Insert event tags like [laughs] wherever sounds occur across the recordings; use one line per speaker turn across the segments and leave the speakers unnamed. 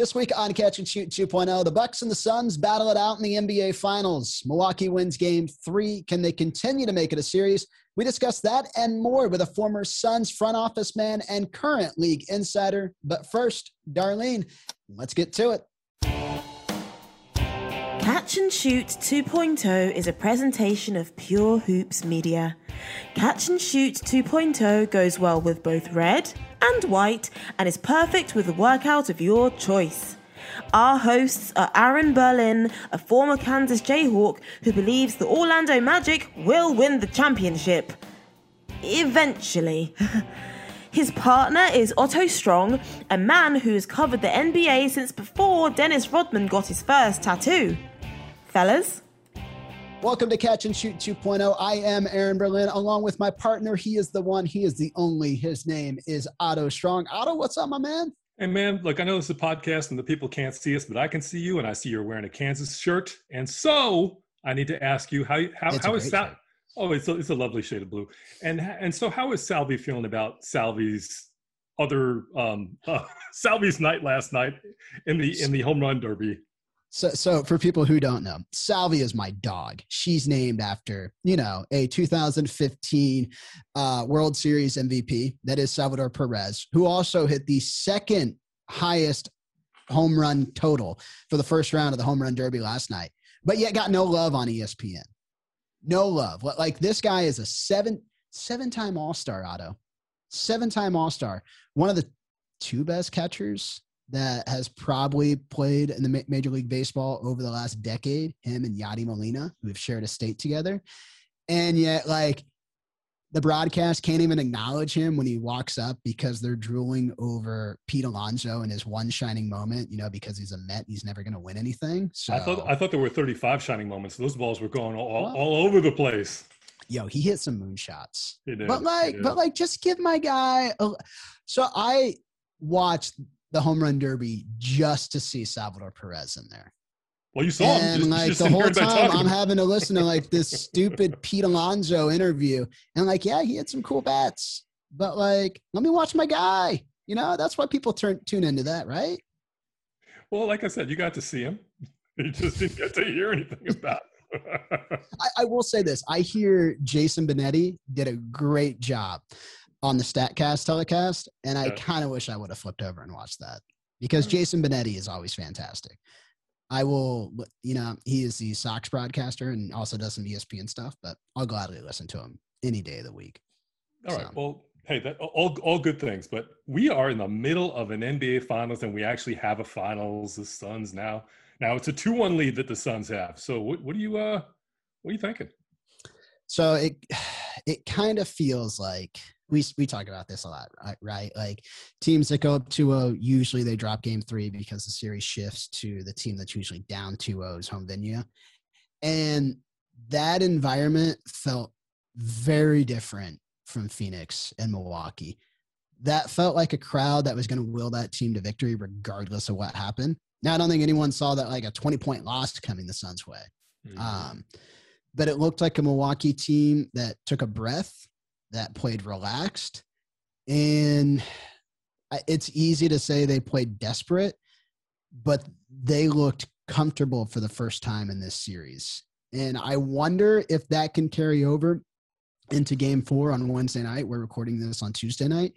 This week on Catch and Shoot 2.0, the Bucks and the Suns battle it out in the NBA Finals. Milwaukee wins game three. Can they continue to make it a series? We discuss that and more with a former Suns front office man and current league insider. But first, Darlene, let's get to it.
Catch and Shoot 2.0 is a presentation of Pure Hoops Media. Catch and Shoot 2.0 goes well with both red and white and is perfect with the workout of your choice. Our hosts are Aaron Berlin, a former Kansas Jayhawk who believes the Orlando Magic will win the championship. Eventually. [laughs] His partner is Otto Strong, a man who has covered the NBA since before Dennis Rodman got his first tattoo. Fellas?
Welcome to Catch and Shoot 2.0. I am Aaron Berlin, along with my partner. He is the one, he is the only. His name is Otto Strong. Otto, what's up, my man?
Hey man, look, I know this is a podcast and the people can't see us, but I can see you, and I see you're wearing a Kansas shirt. And so I need to ask you how how, how is Sal? Oh, it's a, it's a lovely shade of blue. And and so how is Salvi feeling about Salvi's other um uh, [laughs] Salvi's night last night in the in the home run derby?
So, so for people who don't know, Salvi is my dog. She's named after, you know, a 2015 uh, World Series MVP. That is Salvador Perez, who also hit the second highest home run total for the first round of the home run derby last night, but yet got no love on ESPN. No love. Like this guy is a seven seven time All Star. Otto, seven time All Star. One of the two best catchers that has probably played in the Major League Baseball over the last decade, him and Yadi Molina, who have shared a state together. And yet, like, the broadcast can't even acknowledge him when he walks up because they're drooling over Pete Alonso and his one shining moment, you know, because he's a Met, he's never going to win anything. So
I thought I thought there were 35 shining moments. Those balls were going all, well, all over the place.
Yo, he hit some moonshots. But like, but like, just give my guy. A, so I watched the home run derby just to see Salvador Perez in there.
Well, you saw
and
him.
Just, like
just
the whole time, I'm having to listen to like this [laughs] stupid Pete Alonso interview, and like, yeah, he had some cool bats, but like, let me watch my guy. You know, that's why people turn tune into that, right?
Well, like I said, you got to see him. [laughs] You just didn't get to hear anything about. [laughs]
I, I will say this: I hear Jason Benetti did a great job on the Statcast telecast, and I kind of wish I would have flipped over and watched that because Jason Benetti is always fantastic. I will, you know, he is the Sox broadcaster and also does some ESPN stuff, but I'll gladly listen to him any day of the week.
All so. right. Well, hey, that all all good things, but we are in the middle of an NBA Finals, and we actually have a Finals. The Suns now. Now it's a two-one lead that the Suns have. So what what do you uh what are you thinking?
So it [sighs] it kind of feels like we we talk about this a lot, right? Right? Like teams that go up 2-0, usually they drop game three because the series shifts to the team that's usually down 2-0's home venue. And that environment felt very different from Phoenix and Milwaukee. That felt like a crowd that was going to will that team to victory regardless of what happened. Now, I don't think anyone saw that like a 20 point loss coming the Suns' way. Mm-hmm. Um, but it looked like a Milwaukee team that took a breath that played relaxed. And it's easy to say they played desperate, but they looked comfortable for the first time in this series. And I wonder if that can carry over into game four on Wednesday night. We're recording this on Tuesday night.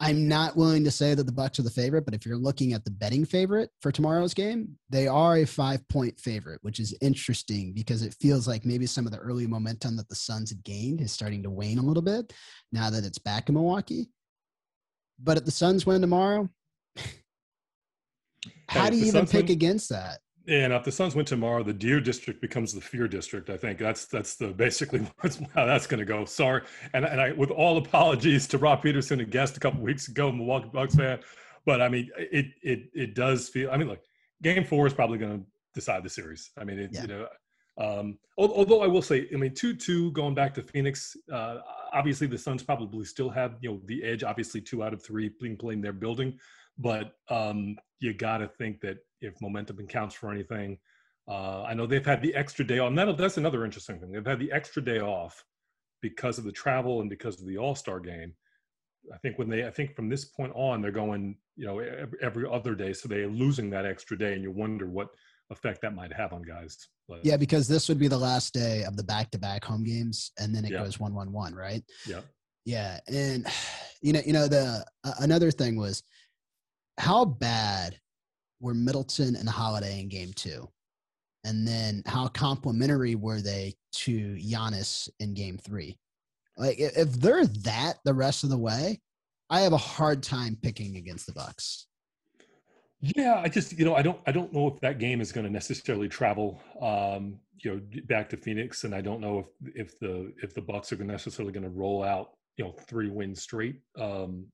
I'm not willing to say that the Bucks are the favorite, but if you're looking at the betting favorite for tomorrow's game, they are a five point favorite, which is interesting because it feels like maybe some of the early momentum that the Suns had gained is starting to wane a little bit now that it's back in Milwaukee. But if the Suns win tomorrow, [laughs] how do you even pick win, against that?
And if the Suns win tomorrow, the Deer District becomes the Fear District. I think that's that's the basically [laughs] how that's going to go. Sorry, and and I with all apologies to Rob Peterson, a guest a couple weeks ago, Milwaukee Bucks fan, but I mean, it it it does feel. I mean, look, Game Four is probably going to decide the series. I mean, it, yeah. you know. Um, although I will say, I mean, two two going back to Phoenix. Uh, obviously, the Suns probably still have you know the edge. Obviously, two out of three being playing their building, but um, you got to think that if momentum counts for anything, uh, I know they've had the extra day off. And that's another interesting thing. They've had the extra day off because of the travel and because of the All Star game. I think when they, I think from this point on, they're going, you know, every, every other day. So they're losing that extra day, and you wonder what effect that might have on guys.
But, yeah, because this would be the last day of the back-to-back home games, and then it yeah. goes one-one-one, right?
Yeah.
Yeah, and [sighs] you know, you know, the uh, another thing was how bad were Middleton and Holiday in Game Two, and then how complimentary were they to Giannis in Game Three? Like, if they're that the rest of the way, I have a hard time picking against the Bucks.
Yeah, I just you know I don't I don't know if that game is going to necessarily travel um, you know back to Phoenix, and I don't know if if the if the Bucks are necessarily going to roll out you know three wins straight. Um,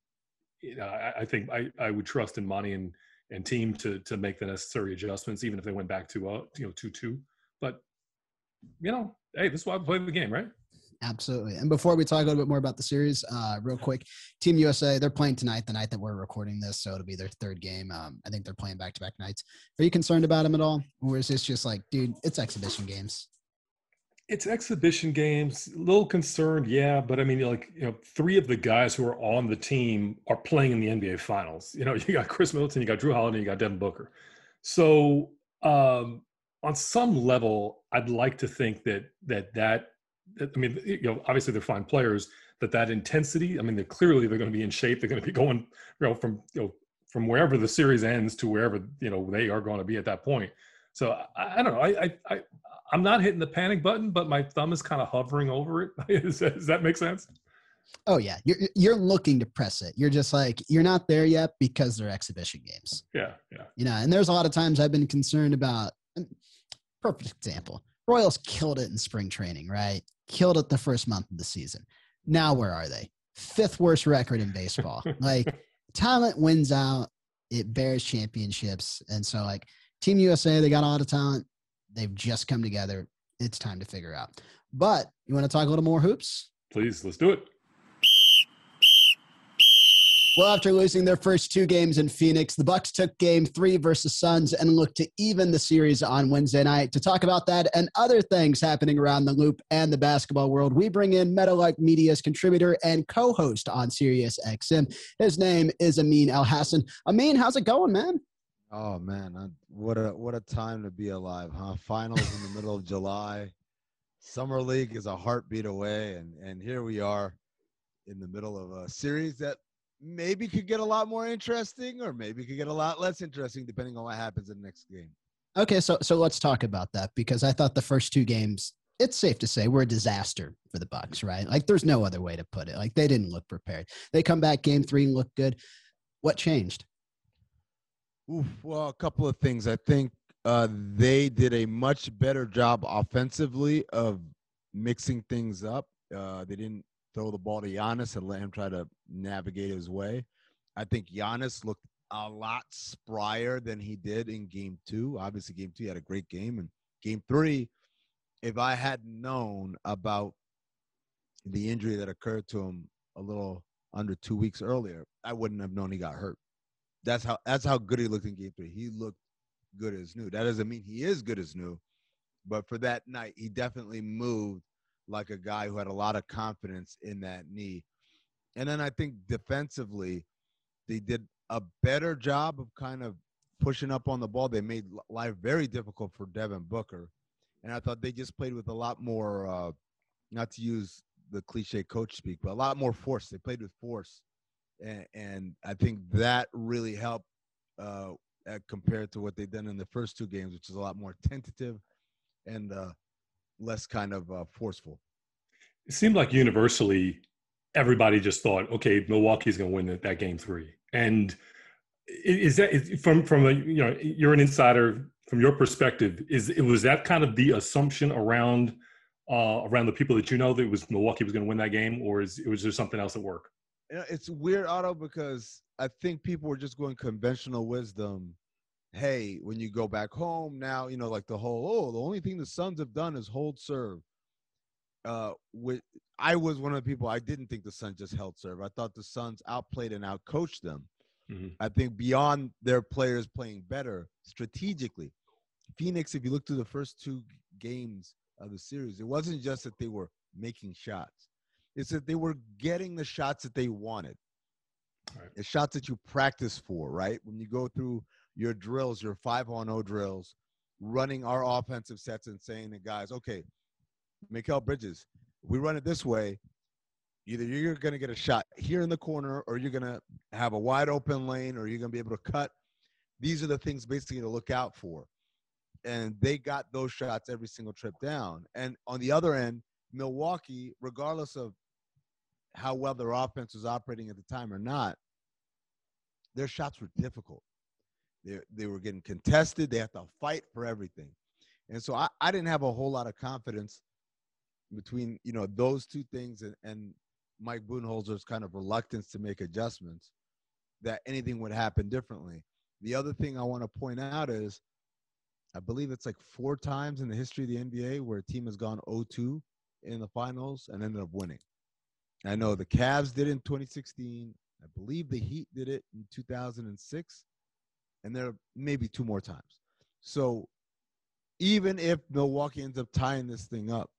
you know, I, I, think I I would trust in Monty and and team to to make the necessary adjustments, even if they went back to uh you know two two. But you know, hey, this is why I play the game, right?
Absolutely. And before we talk a little bit more about the series, uh, real quick, Team USA, they're playing tonight, the night that we're recording this. So it'll be their third game. Um, I think they're playing back to back nights. Are you concerned about them at all? Or is this just like, dude, it's exhibition games?
It's exhibition games. A little concerned, yeah. But I mean, like, you know, three of the guys who are on the team are playing in the NBA finals. You know, [laughs] you got Khris Middleton, you got Jrue Holiday, you got Devin Booker. So, um, on some level, I'd like to think that that that I mean, you know, obviously they're fine players, but that intensity, I mean, they're clearly they're going to be in shape. They're going to be [laughs] going, you know, from you know from wherever the series ends to wherever you know they are going to be at that point. So I, I don't know. I, I, I I'm not hitting the panic button, but my thumb is kind of hovering over it. [laughs] does, that, does that make sense?
Oh yeah, you're you're looking to press it. You're just like you're not there yet because they're exhibition games.
Yeah, yeah.
You know, and there's a lot of times I've been concerned about. Perfect example. Royals killed it in spring training, right? Killed it the first month of the season. Now where are they? Fifth worst record in baseball. [laughs] like talent wins out, it bears championships. And so like Team USA, they got a lot of talent. They've just come together. It's time to figure out. But you want to talk a little more hoops?
Please, let's do it.
Well, after losing their first two games in Phoenix, the Bucks took game three versus Suns and looked to even the series on Wednesday night. To talk about that and other things happening around the loop and the basketball world, we bring in Meadowlark Media's contributor and co-host on Sirius XM. His name is Amin Elhassan. Amin, how's it going, man?
Oh man, I, what a what a time to be alive, huh? Finals in the middle of July. Summer League is a heartbeat away, and and here we are in the middle of a series that maybe could get a lot more interesting or maybe could get a lot less interesting depending on what happens in the next game.
Okay, so so let's talk about that because I thought the first two games it's safe to say were a disaster for the Bucks, right? Like there's no other way to put it. Like they didn't look prepared. They come back game 3 and look good. What changed?
Oof, well, a couple of things. I think uh, they did a much better job offensively of mixing things up. Uh, they didn't throw the ball to Giannis and let him try to navigate his way. I think Giannis looked a lot sprier than he did in game two. Obviously, game two had a great game. And game three, if I had known about the injury that occurred to him a little under two weeks earlier, I wouldn't have known he got hurt. That's how that's how good he looked in game three. He looked good as new. That doesn't mean he is good as new, but for that night, he definitely moved like a guy who had a lot of confidence in that knee. And then I think defensively, they did a better job of kind of pushing up on the ball. They made life very difficult for Devin Booker. And I thought they just played with a lot more, uh, not to use the cliche coach speak, but a lot more force. They played with force. And, I think that really helped uh, compared to what they've done in the first two games, which is a lot more tentative and uh, less kind of uh, forceful.
It seemed like universally everybody just thought, okay, Milwaukee's going to win that, game three. And is that from from a you know you're an insider from your perspective? Is it was that kind of the assumption around uh, around the people that you know that was Milwaukee was going to win that game, or is it was there something else at work?
It's weird, Otto, because I think people were just going conventional wisdom. Hey, when you go back home now, you know, like the whole oh, the only thing the Suns have done is hold serve. Uh, with I was one of the people I didn't think the Suns just held serve. I thought the Suns outplayed and outcoached them. Mm-hmm. I think beyond their players playing better strategically, Phoenix, if you look through the first two games of the series, it wasn't just that they were making shots; it's that they were getting the shots that they wanted. Right. The shots that you practice for, right? When you go through your drills, your five on zero drills, running our offensive sets and saying to guys, okay, Mikal Bridges, we run it this way, either you're going to get a shot here in the corner or you're going to have a wide open lane or you're going to be able to cut. These are the things basically to look out for. And they got those shots every single trip down. And on the other end, Milwaukee, regardless of how well their offense was operating at the time or not, their shots were difficult. They, they were getting contested. They had to fight for everything. And so I, I didn't have a whole lot of confidence between, you know, those two things and, and Mike Budenholzer's kind of reluctance to make adjustments that anything would happen differently. The other thing I want to point out is I believe it's like four times in the history of the NBA where a team has gone 0-2 in the finals and ended up winning. I know the Cavs did it in 2016. I believe the Heat did it in 2006. And there are maybe two more times. So even if Milwaukee ends up tying this thing up,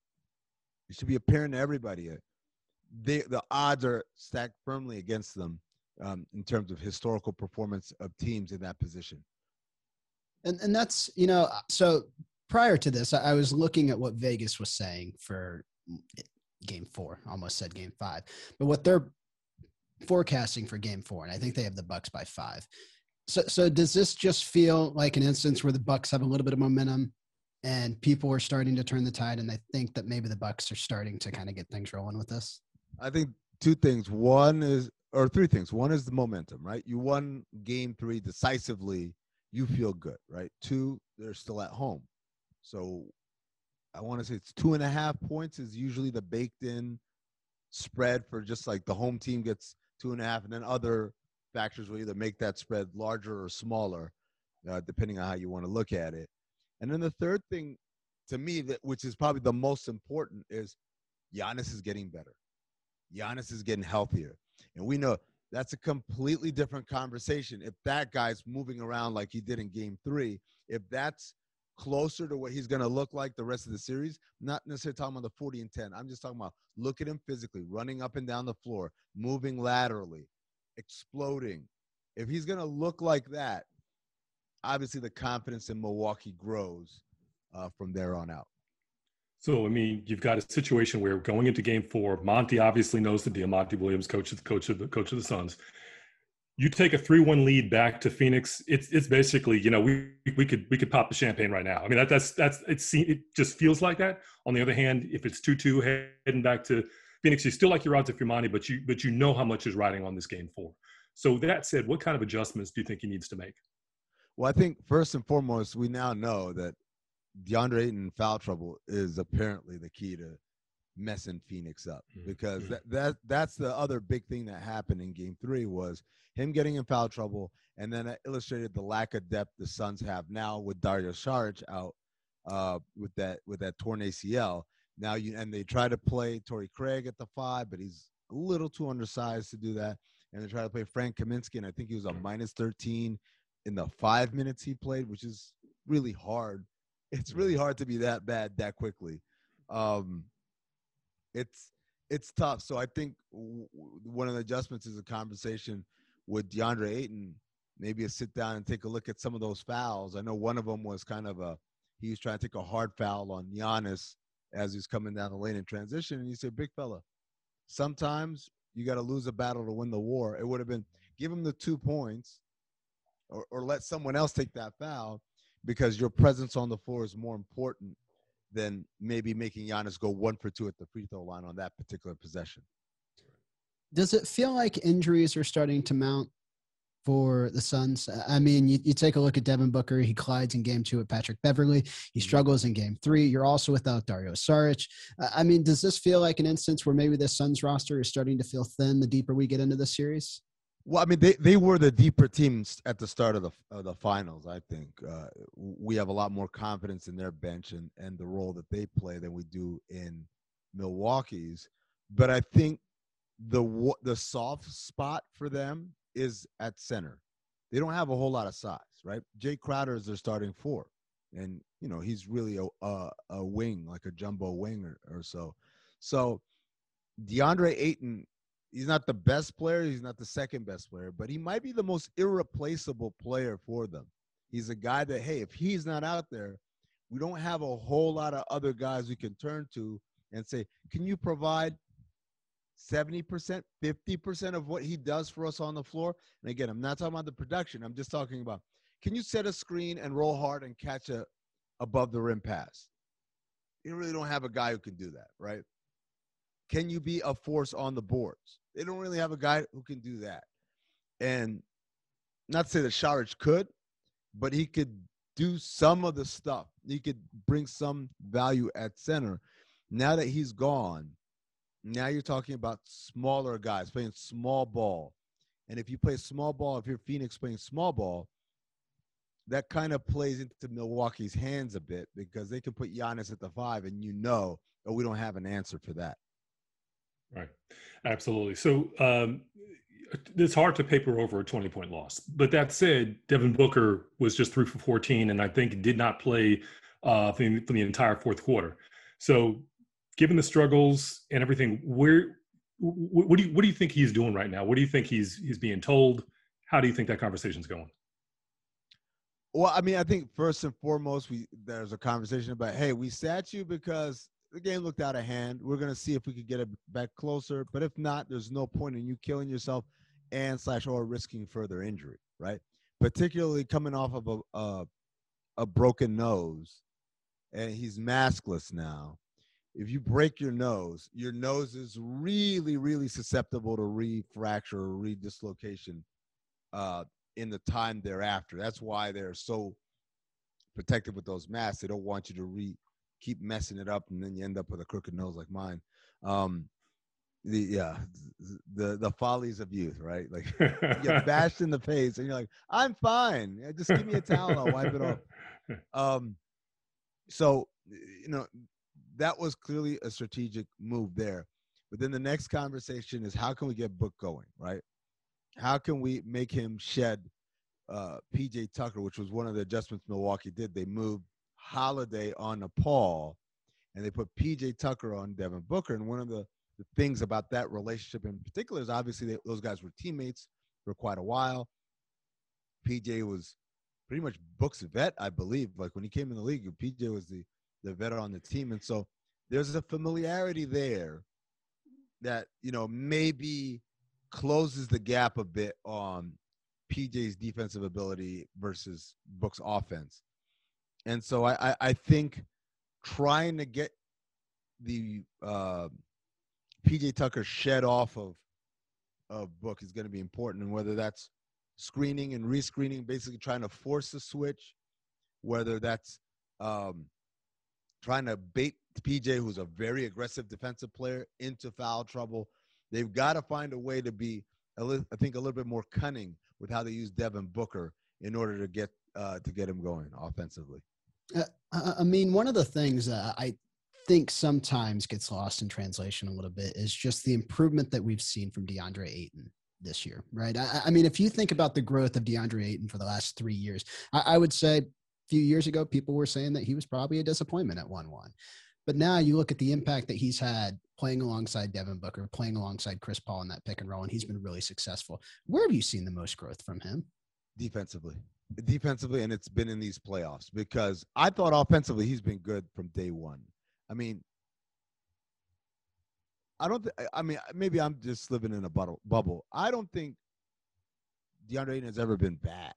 it should be apparent to everybody they, the odds are stacked firmly against them um, in terms of historical performance of teams in that position.
And and that's you know so prior to this, I was looking at what Vegas was saying for Game Four. Almost said Game Five, but what they're forecasting for Game Four, and I think they have the Bucks by five. So so does this just feel like an instance where the Bucks have a little bit of momentum? And people are starting to turn the tide, and they think that maybe the Bucks are starting to kind of get things rolling with this.
I think two things. One is, or three things. One is the momentum, right? You won game three decisively. You feel good, right? Two, they're still at home. So I want to say it's two and a half points is usually the baked in spread for just like the home team gets two and a half, and then other factors will either make that spread larger or smaller, uh, depending on how you want to look at it. And then the third thing to me that which is probably the most important is Giannis is getting better. Giannis is getting healthier. And we know that's a completely different conversation. If that guy's moving around like he did in game three, if that's closer to what he's going to look like the rest of the series, not necessarily talking about the 40 and 10. I'm just talking about look at him physically, running up and down the floor, moving laterally, exploding. If he's going to look like that, obviously the confidence in Milwaukee grows uh, from there on out.
So, I mean, you've got a situation where going into game four, Monty obviously knows the deal. Monty Williams, coach coach of the coach of the Suns. You take a three-one lead back to Phoenix. It's it's basically, you know, we we could we could pop the champagne right now. I mean, that, that's that's it's it just feels like that. On the other hand, if it's two-two heading back to Phoenix, you still like your odds if you're Monty, but you but you know how much is riding on this game four. So that said, what kind of adjustments do you think he needs to make?
Well, I think first and foremost, we now know that DeAndre Ayton foul trouble is apparently the key to messing Phoenix up mm-hmm. because mm-hmm. that, that that's the other big thing that happened in game three was him getting in foul trouble and then it illustrated the lack of depth the Suns have now with Dario Saric out uh, with that with that torn ACL. Now you and they try to play Torrey Craig at the five, but he's a little too undersized to do that. And they try to play Frank Kaminsky, and I think he was a minus 13 in the five minutes he played, which is really hard it's really hard to be that bad that quickly. Um, it's it's tough. So I think w- one of the adjustments is a conversation with DeAndre Ayton, maybe a sit down and take a look at some of those fouls. I know one of them was kind of a he was trying to take a hard foul on Giannis as he's coming down the lane in transition, and he said, "Big fella, sometimes you got to lose a battle to win the war." It would have been give him the two points, or, or let someone else take that foul because your presence on the floor is more important than maybe making Giannis go one for two at the free throw line on that particular possession.
Does it feel like injuries are starting to mount for the Suns. I mean, you, you take a look at Devin Booker. He collides in game two with Patrick Beverley. He mm-hmm. struggles in game three. You're also without Dario Saric. I mean, does this feel like an instance where maybe the Suns roster is starting to feel thin the deeper we get into the series?
Well, I mean, they, they were the deeper teams at the start of the of the finals. I think uh, we have a lot more confidence in their bench and, and the role that they play than we do in Milwaukee's. But I think the the soft spot for them is at center. They don't have a whole lot of size, right? Jae Crowder is their starting four, and you know he's really a a, a wing, like a jumbo wing or, or so. So DeAndre Ayton, he's not the best player, he's not the second best player, but he might be the most irreplaceable player for them. He's a guy that, hey, if he's not out there, we don't have a whole lot of other guys we can turn to and say, can you provide 70%, 50% of what he does for us on the floor. And again, I'm not talking about the production. I'm just talking about can you set a screen and roll hard and catch a above the rim pass? You really don't have a guy who can do that, right? Can you be a force on the boards? They don't really have a guy who can do that. And not to say that Saric could, but he could do some of the stuff. He could bring some value at center. Now that he's gone, now you're talking about smaller guys playing small ball. And if you play small ball, if you're Phoenix playing small ball, that kind of plays into Milwaukee's hands a bit because they can put Giannis at the five, and you know, oh, we don't have an answer for that.
Right. Absolutely. So um, it's hard to paper over a 20 point loss. But that said, Devin Booker was just three for 14, and I think did not play uh, for, the, for the entire fourth quarter. So given the struggles and everything, where what do you what do you think he's doing right now? What do you think he's he's being told? How do you think that conversation's going?
Well, I mean, I think first and foremost, we there's a conversation about, hey, we sat you because the game looked out of hand. We're gonna see if we could get it back closer, but if not, there's no point in you killing yourself and slash or risking further injury, right? Particularly coming off of a a, a broken nose, and he's maskless now if you break your nose, your nose is really, really susceptible to refracture or redislocation uh, in the time thereafter. That's why they're so protective with those masks. They don't want you to re keep messing it up, and then you end up with a crooked nose like mine. Um, the yeah, the the follies of youth, right? Like [laughs] you get [laughs] bashed in the face, and you're like, "I'm fine. Just give me a towel. I'll wipe it off." [laughs] Um, so you know that was clearly a strategic move there. But then the next conversation is how can we get Book going, right? How can we make him shed uh, PJ Tucker, which was one of the adjustments Milwaukee did. They moved Holiday on Nepal, and they put PJ Tucker on Devin Booker. And one of the, the things about that relationship in particular is obviously they, those guys were teammates for quite a while. PJ was pretty much Book's vet, I believe. Like when he came in the league, PJ was the the veteran on the team. And so there's a familiarity there that, you know, maybe closes the gap a bit on PJ's defensive ability versus Book's offense. And so I, I, I think trying to get the uh, PJ Tucker shed off of a Book is going to be important. And whether that's screening and rescreening, basically trying to force a switch, whether that's um, trying to bait PJ, who's a very aggressive defensive player, into foul trouble. They've got to find a way to be, I think, a little bit more cunning with how they use Devin Booker in order to get uh, to get him going offensively.
Uh, I mean, one of the things I think sometimes gets lost in translation a little bit is just the improvement that we've seen from DeAndre Ayton this year, right? I, I, mean, if you think about the growth of DeAndre Ayton for the last three years, I, I would say a few years ago, people were saying that he was probably a disappointment at 1 1. But now you look at the impact that he's had playing alongside Devin Booker, playing alongside Chris Paul in that pick and roll, and he's been really successful. Where have you seen the most growth from him?
Defensively. Defensively, and it's been in these playoffs because I thought offensively he's been good from day one. I mean, I don't. Th- I mean, maybe I'm just living in a bubble. Bubble. I don't think DeAndre Ayton has ever been bad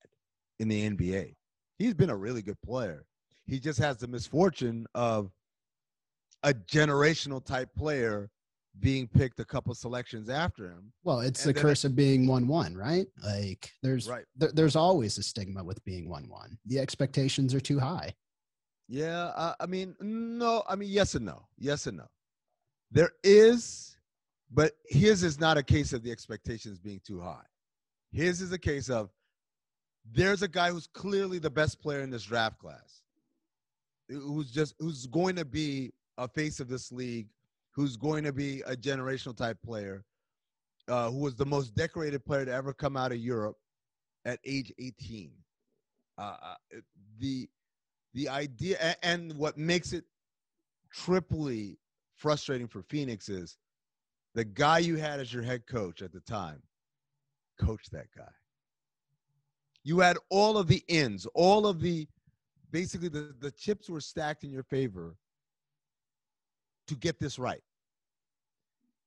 in the NBA he's been a really good player. He just has the misfortune of a generational type player being picked a couple selections after him.
Well, it's and the curse of being one one, right? Like there's
right.
There, there's always a stigma with being one one. The expectations are too high.
Yeah, uh, I mean, no, I mean, yes and no, yes and no. There is, but his is not a case of the expectations being too high. His is a case of there's a guy who's clearly the best player in this draft class, who's just who's going to be a face of this league who's going to be a generational type player, uh, who was the most decorated player to ever come out of Europe at age 18. Uh, uh the the idea and what makes it triply frustrating for Phoenix is the guy you had as your head coach at the time coached that guy. You had all of the ins, all of the basically the, the chips were stacked in your favor to get this right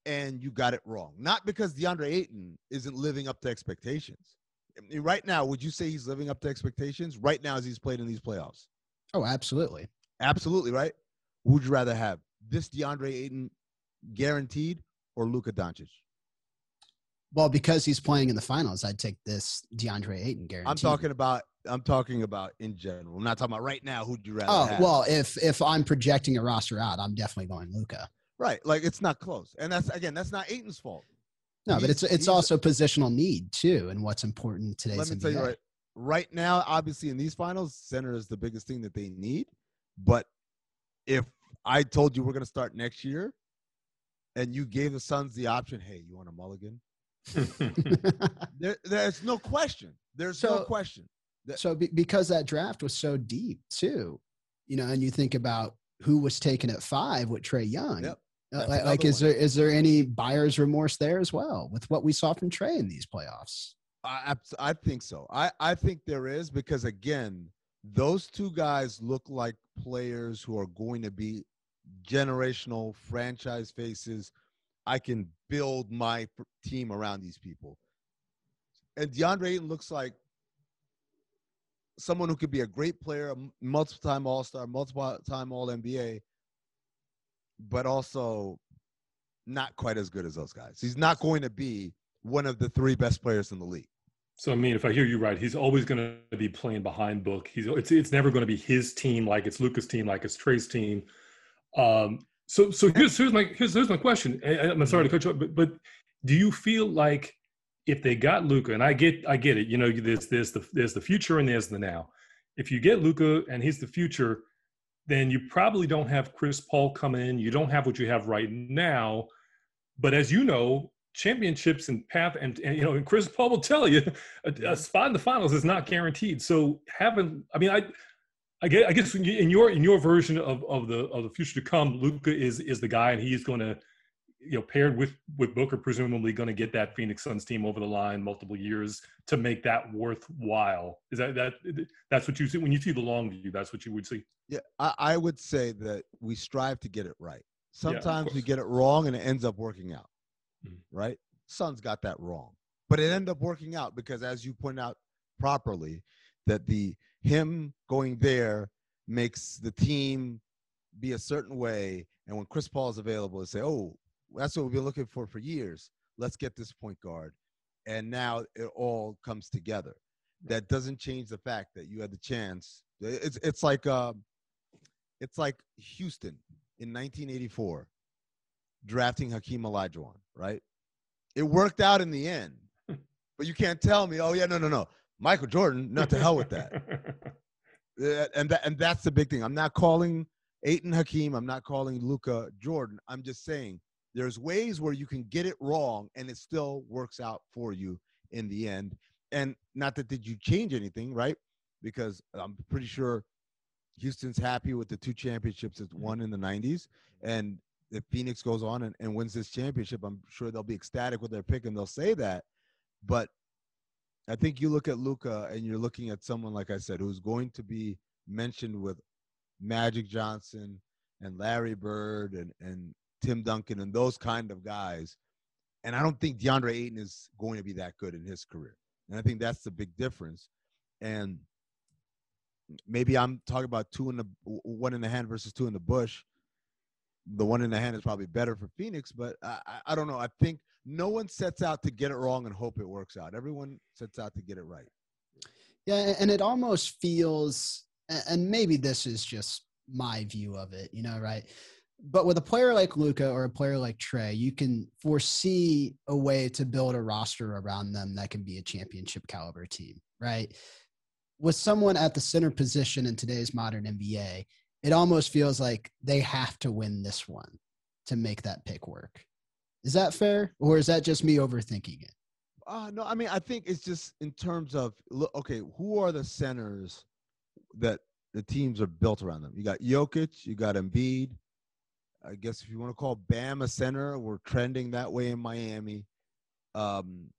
and you got it wrong. Not because DeAndre Ayton isn't living up to expectations. I mean, right now, would you say he's living up to expectations right now as he's played in these playoffs?
Oh, absolutely.
Absolutely, right? would you rather have this DeAndre Ayton guaranteed or Luka Doncic?
Well, because he's playing in the finals, I'd take this DeAndre Ayton guaranteed.
I'm talking about I'm talking about in general. I'm not talking about right now. Who'd you rather?
Oh
have?
well, if if I'm projecting a roster out, I'm definitely going Luka.
Right. Like it's not close. And that's again, that's not Ayton's fault.
No, he's, but it's it's also positional need too, and what's important in today's
Let me
NBA.
tell you right, right now, obviously in these finals, center is the biggest thing that they need. But if I told you we're gonna start next year and you gave the Suns the option, hey, you want a mulligan? [laughs] there, there's no question. There's so, no question.
That, so be, because that draft was so deep too, you know, and you think about who was taken at five with Trae Young.
Yep.
Uh, like, is there is there any buyer's remorse there as well with what we saw from Trae in these playoffs?
I I think so. I I think there is because again, those two guys look like players who are going to be generational franchise faces. I can build my team around these people. And DeAndre Ayton looks like someone who could be a great player, multiple time All Star, multiple time All NBA, but also not quite as good as those guys. He's not going to be one of the three best players in the league.
So I mean, if I hear you right, he's always going to be playing behind book. He's it's it's never going to be his team like it's Luka's team, like it's Trae's team. Um, so so here's here's my here's, here's my question. I'm sorry to cut you off, but but do you feel like if they got Luka, and I get I get it, you know, there's there's the there's the future and there's the now. If you get Luka and he's the future, then you probably don't have Chris Paul come in. You don't have what you have right now. But as you know, championships and path and, and you know, and Chris Paul will tell you [laughs] a, a, spot in the finals is not guaranteed. So having, I mean, I, I guess, I guess in your in your version of, of the of the future to come, Luka is is the guy, and he's going to you know, paired with with Booker, presumably going to get that Phoenix Suns team over the line multiple years to make that worthwhile. Is that that that's what you see when you see the long view? That's what you would see.
Yeah, I, I would say that we strive to get it right. Sometimes yeah, we get it wrong and it ends up working out. Mm-hmm. Right? Suns got that wrong, but it ended up working out because, as you point out properly, that the him going there makes the team be a certain way and when Chris Paul is available, they say, "Oh, that's what we've been looking for for years. Let's get this point guard. And now it all comes together. That doesn't change the fact that you had the chance. It's it's like uh, it's like Houston in 1984 drafting Hakeem Olajuwon, right? It worked out in the end, [laughs] but you can't tell me, oh yeah, no, no, no, Michael Jordan, not to hell with that. [laughs] and that and that's the big thing. I'm not calling Ayton Hakeem. I'm not calling Luka Jordan. I'm just saying there's ways where you can get it wrong and it still works out for you in the end. And not that did you change anything, right? Because I'm pretty sure Houston's happy with the two championships it's won in the 90s. And if Phoenix goes on and, and wins this championship, I'm sure they'll be ecstatic with their pick and they'll say that. But I think you look at Luka and you're looking at someone, like I said, who's going to be mentioned with Magic Johnson and Larry Bird and, and Tim Duncan and those kind of guys. And I don't think DeAndre Ayton is going to be that good in his career. And I think that's the big difference. And maybe I'm talking about two in the one in the hand versus two in the bush. the one in the hand is probably better for Phoenix, but I, I don't know. I think no one sets out to get it wrong and hope it works out. Everyone sets out to get it right.
Yeah, and it almost feels, and maybe this is just my view of it, you know, right? But with a player like Luka or a player like Trae, you can foresee a way to build a roster around them that can be a championship caliber team, right? With someone at the center position in today's modern NBA, it almost feels like they have to win this one to make that pick work. Is that fair, or is that just me overthinking it?
Uh, no, I mean I think it's just in terms of okay, who are the centers that the teams are built around them? You got Jokic, you got Embiid. I guess if you want to call Bam a center, we're trending that way in Miami. Um,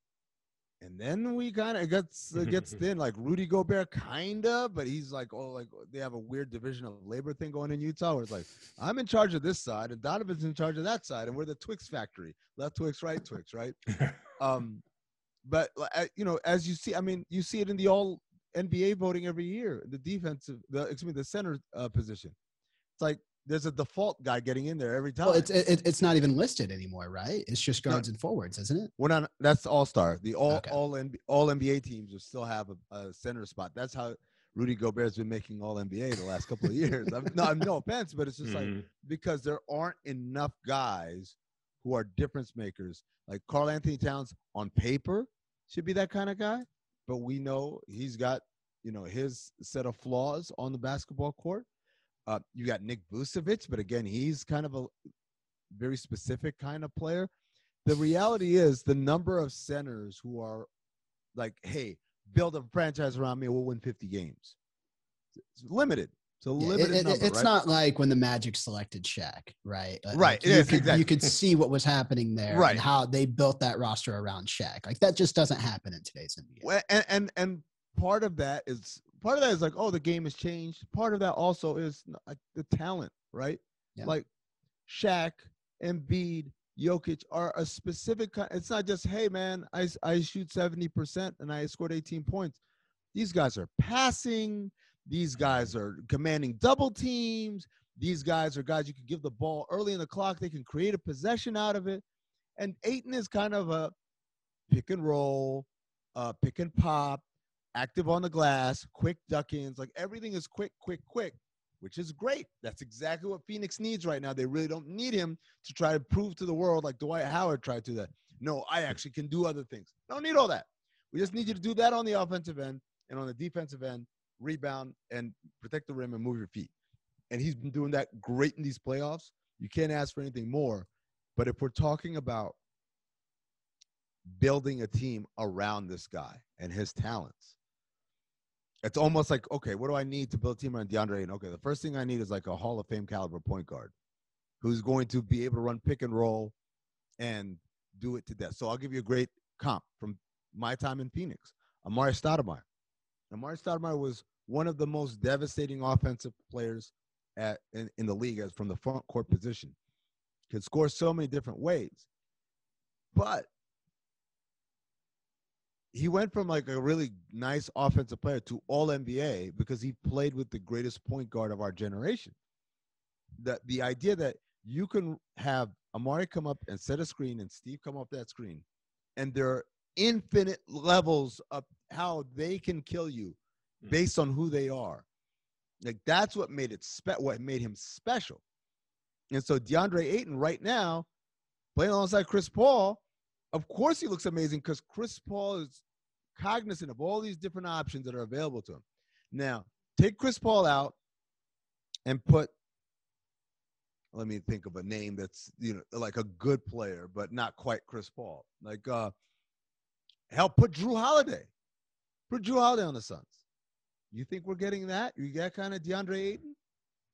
and then we kind of gets uh, gets [laughs] thin like Rudy Gobert kind of but he's like oh like they have a weird division of labor thing going in Utah where it's like I'm in charge of this side and Donovan's in charge of that side and we're the Twix factory. Left Twix right Twix right? [laughs] Um but uh, you know as you see I mean you see it in the all NBA voting every year the defensive the excuse me the center uh, position. It's like there's a default guy getting in there every time.
Well, it's it, it's not even listed anymore, right? It's just guards no. and forwards, isn't it?
We're not. That's all star. The all okay. all NBA, all NBA teams will still have a, a, center spot. That's how Rudy Gobert's been making all NBA the last couple of years. I'm, no, I'm no [laughs] offense, but it's just mm-hmm. like because there aren't enough guys who are difference makers. Like Karl-Anthony Towns on paper should be that kind of guy, but we know he's got you know his set of flaws on the basketball court uh, you got Nick Vucevic, but again, he's kind of a very specific kind of player. The reality is the number of centers who are like, hey, build a franchise around me, we'll win 50 games. It's limited. It's a limited
it, it,
number,
It's
right?
not like when the Magic selected Shaq, right?
Like, right.
you, could, exactly. you could see what was happening there
right.
and how they built that roster around Shaq. Like that just doesn't happen in today's NBA.
Well, and, and, and part of that is part of that is like, oh, the game has changed. Part of that also is like the talent, right? Yeah. Like Shaq, Embiid, Jokic are a specific kind. It's not just, hey, man, I, I shoot 70% and I scored 18 points. These guys are passing. These guys are commanding double teams. These guys are guys you can give the ball early in the clock. They can create a possession out of it. And Ayton is kind of a pick and roll, uh, pick and pop, active on the glass, quick duck ins. Like everything is quick, quick, quick, which is great. That's exactly what Phoenix needs right now. They really don't need him to try to prove to the world like Dwight Howard tried to that. No, I actually can do other things. Don't need all that. We just need you to do that on the offensive end and on the defensive end, rebound and protect the rim and move your feet. And he's been doing that great in these playoffs. You can't ask for anything more. But if we're talking about building a team around this guy and his talents, it's almost like okay, what do I need to build a team around DeAndre? And okay, the first thing I need is like a Hall of Fame caliber point guard who's going to be able to run pick and roll and do it to death. So I'll give you a great comp from my time in Phoenix. Amar'e Stoudemire. Amar'e Stoudemire was one of the most devastating offensive players at in, in the league as from the front court position. Could score so many different ways. But he went from like a really nice offensive player to all NBA because he played with the greatest point guard of our generation. That the idea that you can have Amar'e come up and set a screen and Steve come off that screen, and there are infinite levels of how they can kill you hmm. based on who they are. Like that's what made it spe- what made him special. And so DeAndre Ayton right now, playing alongside Chris Paul, of course, he looks amazing because Chris Paul is cognizant of all these different options that are available to him. Now, take Chris Paul out and put let me think of a name that's you know like a good player but not quite Chris Paul. Like uh help put Jrue Holiday. Put Jrue Holiday on the Suns. You think we're getting that? You got kind of DeAndre Ayton?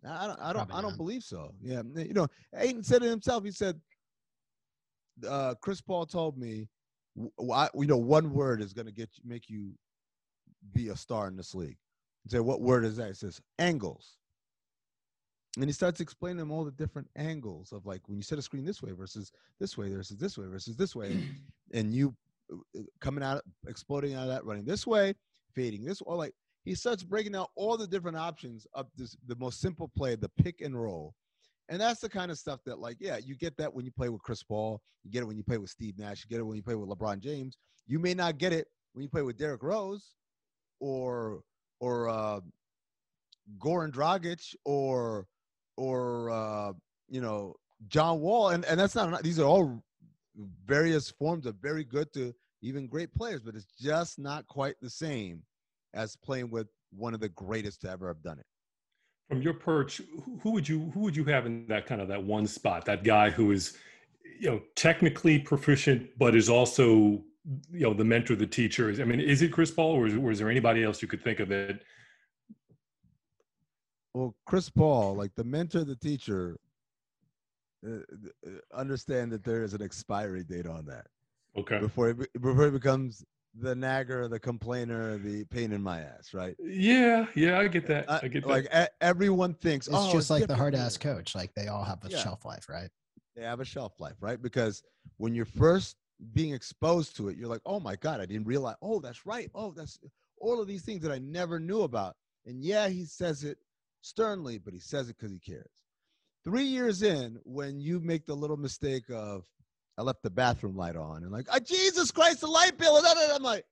I don't I don't Probably I don't not. believe so. Yeah. You know, Ayton said it himself. He said uh, Chris Paul told me, I, you know, one word is going to get you, make you be a star in this league. He said, what word is that? He says, angles. And he starts explaining them all the different angles of like when you set a screen this way versus this way versus this way versus this way, [clears throat] and you uh, coming out, exploding out of that, running this way, fading this, or like he starts breaking out all the different options of this, the most simple play, the pick and roll, And that's the kind of stuff that, like, yeah, you get that when you play with Chris Paul. You get it when you play with Steve Nash. You get it when you play with LeBron James. You may not get it when you play with Derrick Rose or or uh, Goran Dragic or or uh, you know John Wall. And and that's not these are all various forms of very good to even great players, but it's just not quite the same as playing with one of the greatest to ever have done it
from your perch who would you who would you have in that kind of that one spot? That guy who is you know technically proficient but is also you know the mentor the teacher. I mean is it chris paul or is, or is there anybody else you could think of it
well chris paul like the mentor the teacher uh, uh understand that there is an expiry date on that.
Okay.
Before it, before it becomes the nagger, the complainer, the pain in my ass, right?
Yeah, yeah, I get that. Uh, I get
that. Like a- everyone thinks
it's oh, just it's like the hard ass coach. Like they all have a yeah. shelf life, right?
They have a shelf life, right? Because when you're first being exposed to it, you're like, oh my god, I didn't realize. Oh, that's right. Oh, that's all of these things that I never knew about. And yeah, he says it sternly, but he says it because he cares. Three years in, when you make the little mistake of I left the bathroom light on and like, oh, Jesus Christ, the light bill. I'm like,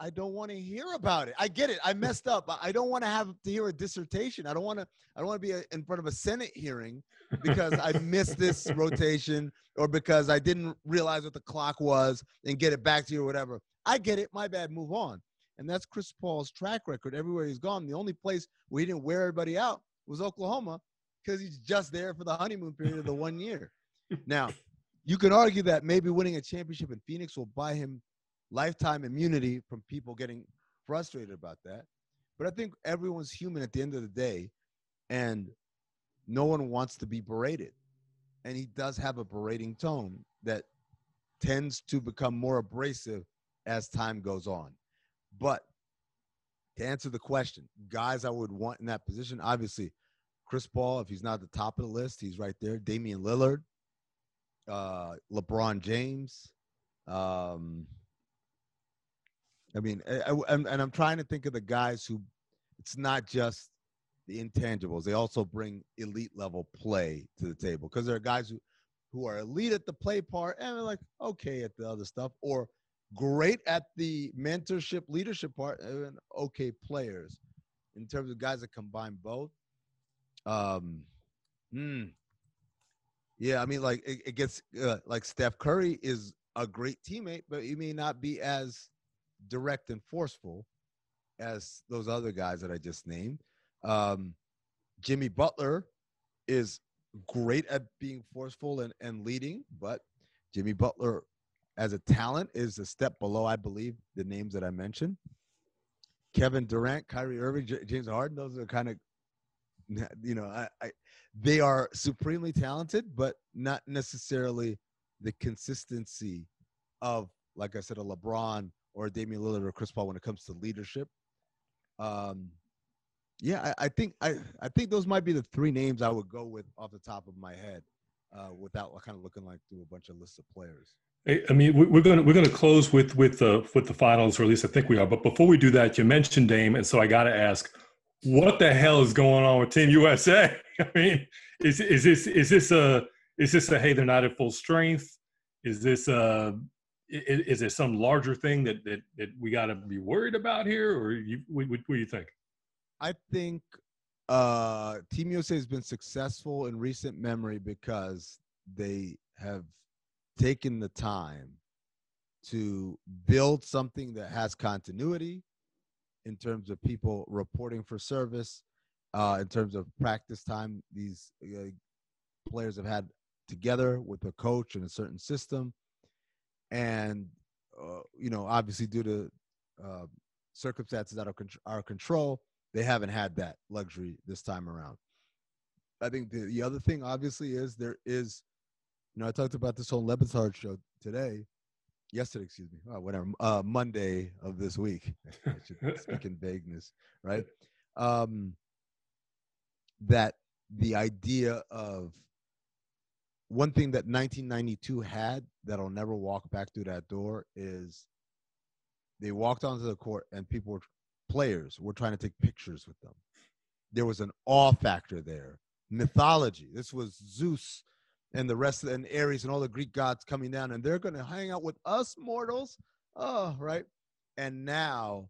I don't want to hear about it. I get it. I messed up. I don't want to have to hear a dissertation. I don't want to. I don't want to be a, in front of a Senate hearing because I missed this [laughs] rotation or because I didn't realize what the clock was and get it back to you or whatever. I get it. My bad. Move on. And that's Chris Paul's track record everywhere he's gone. The only place where he didn't wear everybody out was Oklahoma because he's just there for the honeymoon period of the one year. Now, you can argue that maybe winning a championship in Phoenix will buy him lifetime immunity from people getting frustrated about that. But I think everyone's human at the end of the day, and no one wants to be berated. And he does have a berating tone that tends to become more abrasive as time goes on. But to answer the question, guys I would want in that position, obviously, Chris Paul, if he's not at the top of the list, he's right there. Damian Lillard, uh, LeBron James. Um, I mean, I, I, and I'm trying to think of the guys who it's not just the intangibles; they also bring elite level play to the table because there are guys who who are elite at the play part and like okay at the other stuff, or great at the mentorship leadership part and okay players in terms of guys that combine both. Um, hmm, yeah, I mean, like it, it gets uh, like Steph Curry is a great teammate, but he may not be as direct and forceful as those other guys that I just named. Um, Jimmy Butler is great at being forceful and, and leading, but Jimmy Butler as a talent is a step below, I believe, the names that I mentioned. Kevin Durant, Kyrie Irving, J- James Harden, those are kind of, [laughs] you know, I, I they are supremely talented, but not necessarily the consistency of, like I said, a LeBron or a Damian Lillard or Chris Paul when it comes to leadership. Um, yeah, I, I, think I, I think those might be the three names I would go with off the top of my head, uh, without kind of looking like through a bunch of lists of players.
I mean, we're going to we're going to close with with the with the finals, or at least I think we are. But before we do that, you mentioned Dame, and so I got to ask, what the hell is going on with Team USA? [laughs] I mean, is is this is this a is this a hey they're not at full strength? Is this a is, there some larger thing that that, that we got to be worried about here, or you, what, what do you think?
I think uh, Team USA has been successful in recent memory because they have taken the time to build something that has continuity in terms of people reporting for service, uh, in terms of practice time these uh, players have had together with a coach and a certain system. And, uh, you know, obviously due to uh, circumstances out of our control, they haven't had that luxury this time around. I think the, the other thing, obviously, is there is, you know, I talked about this whole Le show today yesterday, excuse me, oh, whatever, uh, Monday of this week. [laughs] I should speak in vagueness, right? Um, that the idea of one thing that 1992 had that I'll never walk back through that door is they walked onto the court and people were players were trying to take pictures with them. There was an awe factor there, mythology. This was Zeus and the rest of the, and Ares and all the Greek gods coming down, and they're going to hang out with us mortals. Oh, right. And now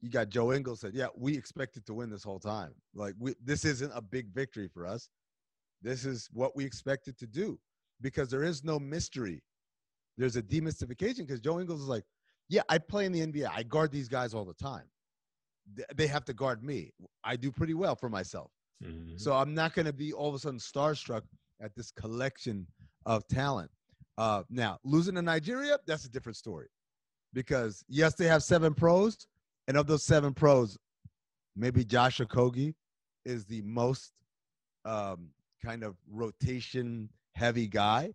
you got Joe Ingles said, "Yeah, we expected to win this whole time. Like, we, this isn't a big victory for us. This is what we expected to do because there is no mystery. There's a demystification because Joe Ingles is like, yeah, I play in the NBA. I guard these guys all the time. They have to guard me. I do pretty well for myself. Mm-hmm. So I'm not going to be all of a sudden starstruck at this collection of talent. Uh, now, losing to Nigeria, that's a different story. Because yes, they have seven pros, and of those seven pros, maybe Josh Okogie is the most um, kind of rotation heavy guy,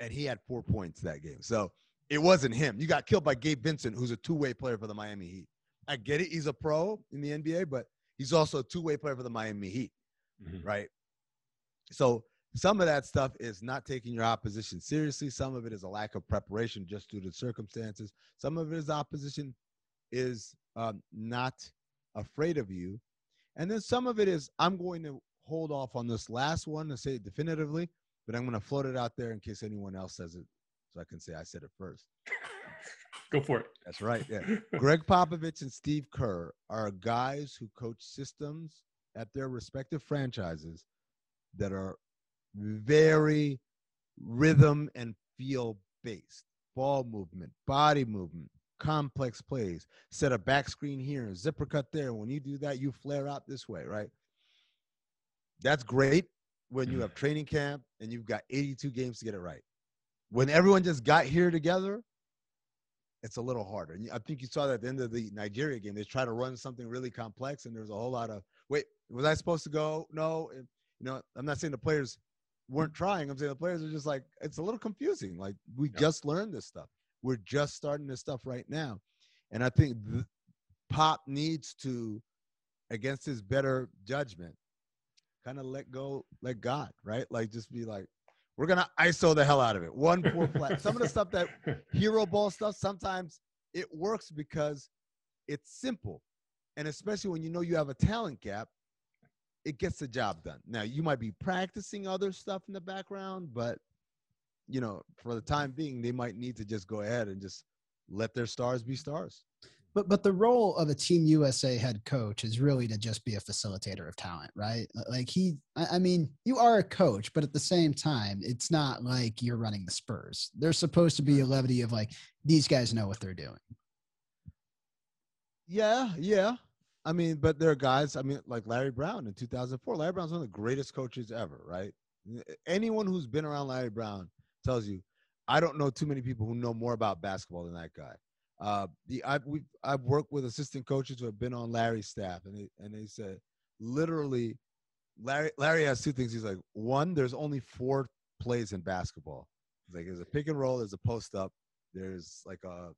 and he had four points that game. So it wasn't him. You got killed by Gabe Vincent, who's a two way player for the Miami Heat. I get it. He's a pro in the NBA, but he's also a two way player for the Miami Heat, mm-hmm. right? So some of that stuff is not taking your opposition seriously. Some of it is a lack of preparation just due to circumstances. Some of it is opposition is um, not afraid of you. And then some of it is I'm going to hold off on this last one to say it definitively, but I'm going to float it out there in case anyone else says it so I can say I said it first.
Go for it.
That's right. Yeah. [laughs] Gregg Popovich and Steve Kerr are guys who coach systems at their respective franchises that are very rhythm and feel based. Ball movement, body movement, complex plays. Set a back screen here, zipper cut there. When you do that, you flare out this way, right? That's great when you mm. have training camp and you've got 82 games to get it right. When everyone just got here together, it's a little harder. And I think you saw that at the end of the Nigeria game. They try to run something really complex, and there's a whole lot of wait. Was I supposed to go? No. and, you know, I'm not saying the players weren't trying. I'm saying the players are just like it's a little confusing. Like we yep. just learned this stuff. We're just starting this stuff right now, and I think Pop needs to, against his better judgment, kind of let go, let God, right? Like just be like, we're gonna ISO the hell out of it. One four flat. Some of the stuff that [laughs] hero ball stuff, sometimes it works because it's simple. And especially when you know you have a talent gap, it gets the job done. Now you might be practicing other stuff in the background, but you know, for the time being, they might need to just go ahead and just let their stars be stars.
But but the role of a Team USA head coach is really to just be a facilitator of talent, right? Like he, I mean, you are a coach, but at the same time, it's not like you're running the Spurs. There's supposed to be a levity of like these guys know what they're doing.
Yeah, yeah. I mean, but there are guys. I mean, like Larry Brown in 2004. Larry Brown's one of the greatest coaches ever, right? Anyone who's been around Larry Brown tells you, I don't know too many people who know more about basketball than that guy. Uh, the I've we I've worked with assistant coaches who have been on Larry's staff, and they and they said literally, Larry Larry has two things. He's like, one, there's only four plays in basketball. He's like, there's a pick and roll, there's a post up, there's like a,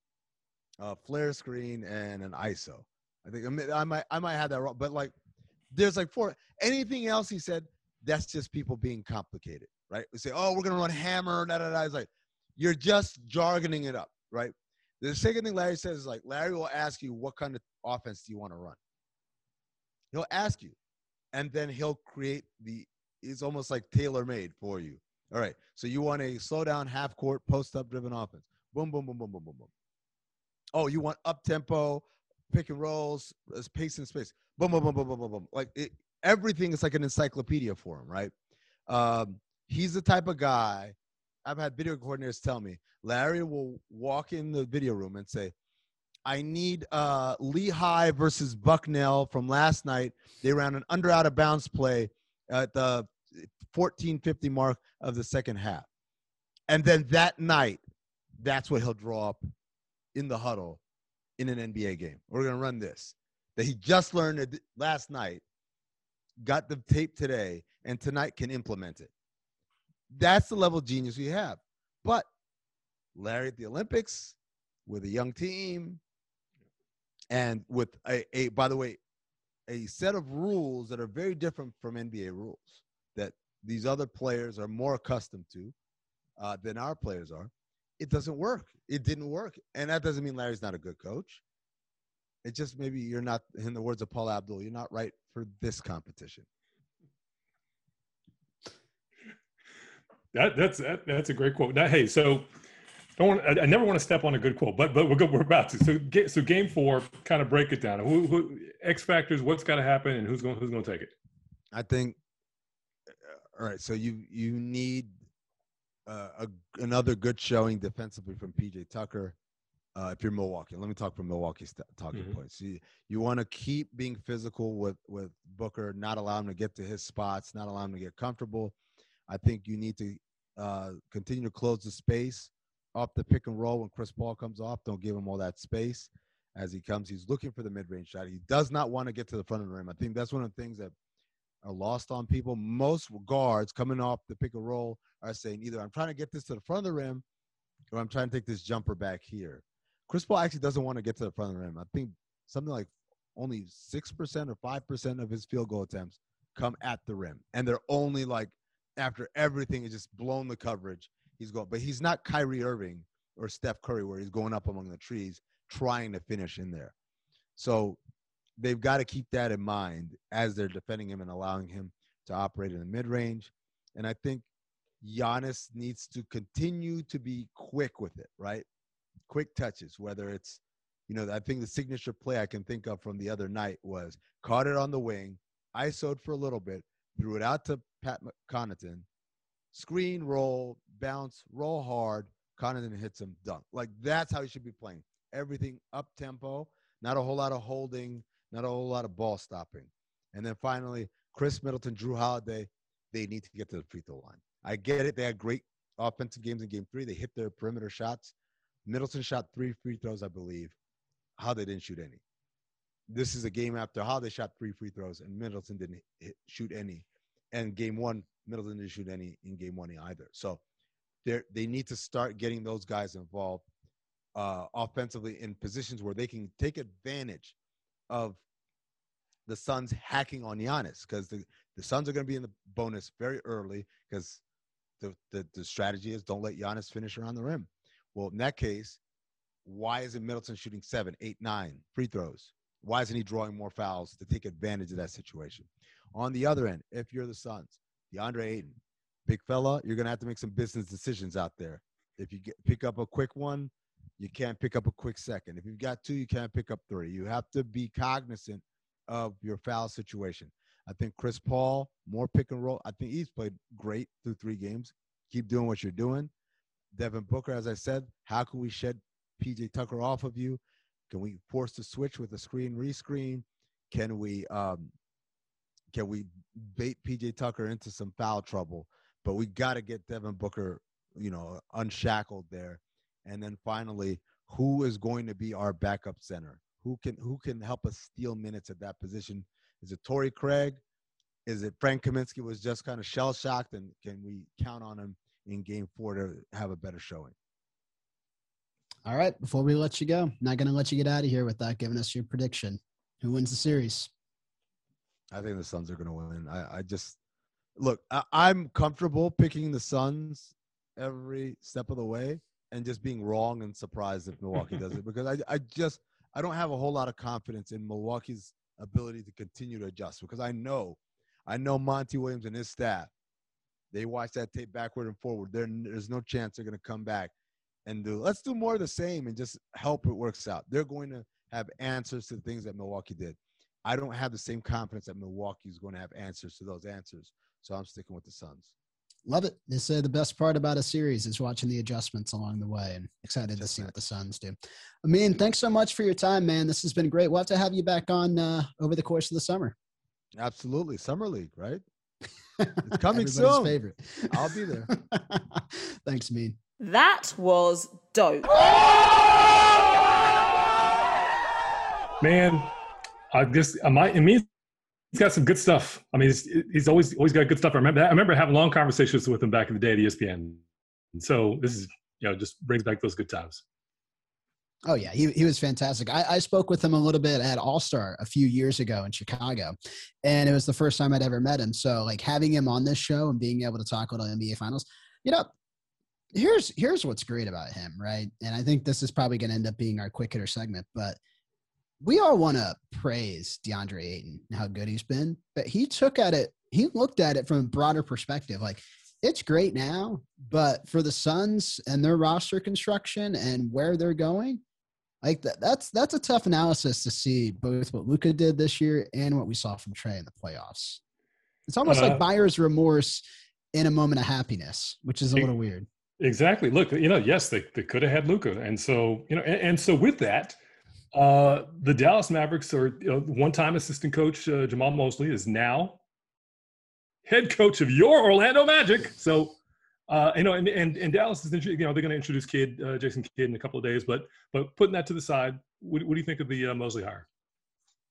a flare screen, and an ISO. I think I might I might have that wrong, but like, there's like four. Anything else he said, that's just people being complicated, right? We say, oh, we're gonna run hammer, da da da. It's like you're just jargoning it up, right? The second thing Larry says is like Larry will ask you what kind of offense do you want to run. He'll ask you, and then he'll create the. It's almost like tailor made for you. All right, so you want a slow down, half court, post up driven offense. Boom, boom, boom, boom, boom, boom, boom. Oh, you want up tempo, pick and rolls, pace and space. Boom, boom, boom, boom, boom, boom, boom. Like it, everything is like an encyclopedia for him, right? Um, he's the type of guy I've had video coordinators tell me Larry will walk in the video room and say, I need uh, Lehigh versus Bucknell from last night. They ran an under out of bounds play at the 1450 mark of the second half. And then that night, that's what he'll draw up in the huddle in an NBA game. We're going to run this. That he just learned last night, got the tape today, and tonight can implement it. That's the level of genius we have. But Larry at the Olympics with a young team and with a, a by the way, a set of rules that are very different from NBA rules that these other players are more accustomed to uh, than our players are. It doesn't work. It didn't work. And that doesn't mean Larry's not a good coach. It just maybe you're not, in the words of Paula Abdul, you're not right for this competition.
That that's that, that's a great quote. That, hey, so don't want, I, I, never want to step on a good quote, but but we're we're about to. So so game four, kind of break it down. Who, who X factors? What's got to happen, and who's going who's going to take it?
I think. Uh, all right, so you you need uh, a, another good showing defensively from PJ Tucker. Uh, if you're Milwaukee, let me talk from Milwaukee's talking mm-hmm. points. You, you want to keep being physical with with Booker, not allow him to get to his spots, not allow him to get comfortable. I think you need to uh, continue to close the space off the pick and roll when Chris Paul comes off. Don't give him all that space as he comes. He's looking for the mid range shot. He does not want to get to the front of the rim. I think that's one of the things that are lost on people. Most guards coming off the pick and roll are saying either I'm trying to get this to the front of the rim or I'm trying to take this jumper back here. Chris Paul actually doesn't want to get to the front of the rim. I think something like only 6% or 5% of his field goal attempts come at the rim. And they're only like after everything is just blown the coverage he's going, but he's not Kyrie Irving or Steph Curry where he's going up among the trees trying to finish in there. So they've got to keep that in mind as they're defending him and allowing him to operate in the mid range. And I think Giannis needs to continue to be quick with it, right? Quick touches, whether it's, you know, I think the signature play I can think of from the other night was caught it on the wing, ISO'd for a little bit, threw it out to Pat Connaughton, screen roll, bounce, roll hard. Connaughton hits him, dunk. Like that's how he should be playing. Everything up tempo, not a whole lot of holding, not a whole lot of ball stopping. And then finally, Khris Middleton, Jrue Holiday, they need to get to the free throw line. I get it. They had great offensive games in game three. They hit their perimeter shots. Middleton shot three free throws, I believe. How they didn't shoot any. This is a game after Holiday shot three free throws and Middleton didn't hit, shoot any. And game one, Middleton didn't shoot any in game one either. So they they need to start getting those guys involved uh, offensively in positions where they can take advantage of the Suns hacking on Giannis because the, the Suns are going to be in the bonus very early because the, the, the strategy is don't let Giannis finish around the rim. Well, in that case, why isn't Middleton shooting seven, eight, nine free throws? Why isn't he drawing more fouls to take advantage of that situation? On the other end, if you're the Suns, DeAndre Ayton, big fella, you're gonna have to make some business decisions out there. If you get, pick up a quick one, you can't pick up a quick second. If you've got two, you can't pick up three. You have to be cognizant of your foul situation. I think Chris Paul, more pick and roll. I think he's played great through three games. Keep doing what you're doing. Devin Booker, as I said, how can we shed PJ Tucker off of you? Can we force the switch with a screen rescreen? Can we um, can we bait PJ Tucker into some foul trouble? But we got to get Devin Booker, you know, unshackled there. And then finally, who is going to be our backup center? Who can who can help us steal minutes at that position? Is it Torrey Craig? Is it Frank Kaminsky was just kind of shell shocked? And can we count on him in game four to have a better showing?
All right. Before we let you go, not going to let you get out of here without giving us your prediction. Who wins the series?
I think the Suns are going to win. I, I just look. I, am comfortable picking the Suns every step of the way, and just being wrong and surprised if Milwaukee does it [laughs] because I, I just I don't have a whole lot of confidence in Milwaukee's ability to continue to adjust because I know, I know Monty Williams and his staff. They watch that tape backward and forward. There, there's no chance they're going to come back and do. Let's do more of the same and just help it works out. They're going to have answers to the things that Milwaukee did. I don't have the same confidence that Milwaukee is going to have answers to those answers. So I'm sticking with the Suns.
Love it. They say the best part about a series is watching the adjustments along the way and excited Just to see what the Suns do. I mean, thanks so much for your time, man. This has been great. We'll have to have you back on uh, over the course of the summer.
Absolutely. Summer League, right? [laughs] It's coming soon.
favorite.
I'll be there. [laughs]
thanks, Mean.
That was dope.
Man, I guess I might. It means he's got some good stuff. I mean, he's, he's always always got good stuff. I remember I remember having long conversations with him back in the day at ESPN. And so this is you know just brings back those good times.
Oh yeah, he he was fantastic. I, I spoke with him a little bit at All Star a few years ago in Chicago, and it was the first time I'd ever met him. So like having him on this show and being able to talk about the NBA Finals, you know, here's here's what's great about him, right? And I think this is probably going to end up being our quick hitter segment, but we all want to praise DeAndre Ayton and how good he's been, but he took at it, he looked at it from a broader perspective. Like, it's great now, but for the Suns and their roster construction and where they're going, like that, that's that's a tough analysis to see both what Luka did this year and what we saw from Trae in the playoffs. It's almost uh, like buyer's remorse in a moment of happiness, which is a little weird.
Exactly. Look, you know, yes, they, they could have had Luka, and so you know, and, and so with that, uh, the Dallas Mavericks are you know, one-time assistant coach uh, Jamahl Mosley is now head coach of your Orlando Magic. So, uh, you know, and, and, and Dallas is, you know, they're going to introduce Kidd uh, Jason Kidd in a couple of days, but, but putting that to the side, what, what do you think of the uh, Mosley hire?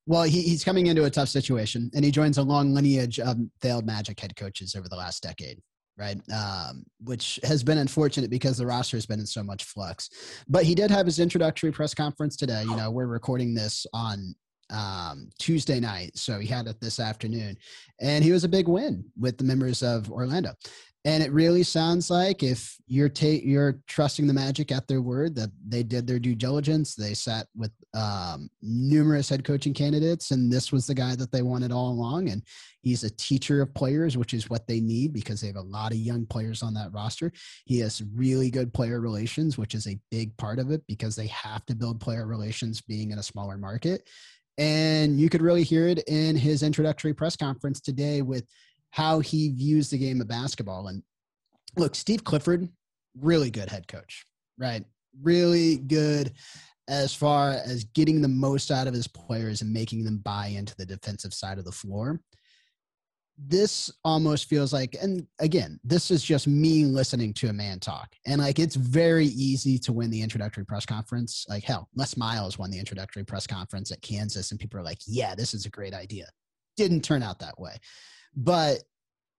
Well, he, he's coming into a tough situation and he joins a long lineage of failed Magic head coaches over the last decade. Right. Um, which has been unfortunate because the roster has been in so much flux, but he did have his introductory press conference today. You know, we're recording this on um, Tuesday night. So he had it this afternoon. And he was a big win with the members of Orlando. And it really sounds like if you're ta- you're trusting the Magic at their word that they did their due diligence, they sat with um, numerous head coaching candidates, and this was the guy that they wanted all along. And he's a teacher of players, which is what they need because they have a lot of young players on that roster. He has really good player relations, which is a big part of it because they have to build player relations being in a smaller market. And you could really hear it in his introductory press conference today with how he views the game of basketball. And look, Steve Clifford, really good head coach, right? Really good as far as getting the most out of his players and making them buy into the defensive side of the floor this almost feels like and again this is just me listening to a man talk and like it's very easy to win the introductory press conference like hell les miles won the introductory press conference at kansas and people are like yeah this is a great idea didn't turn out that way but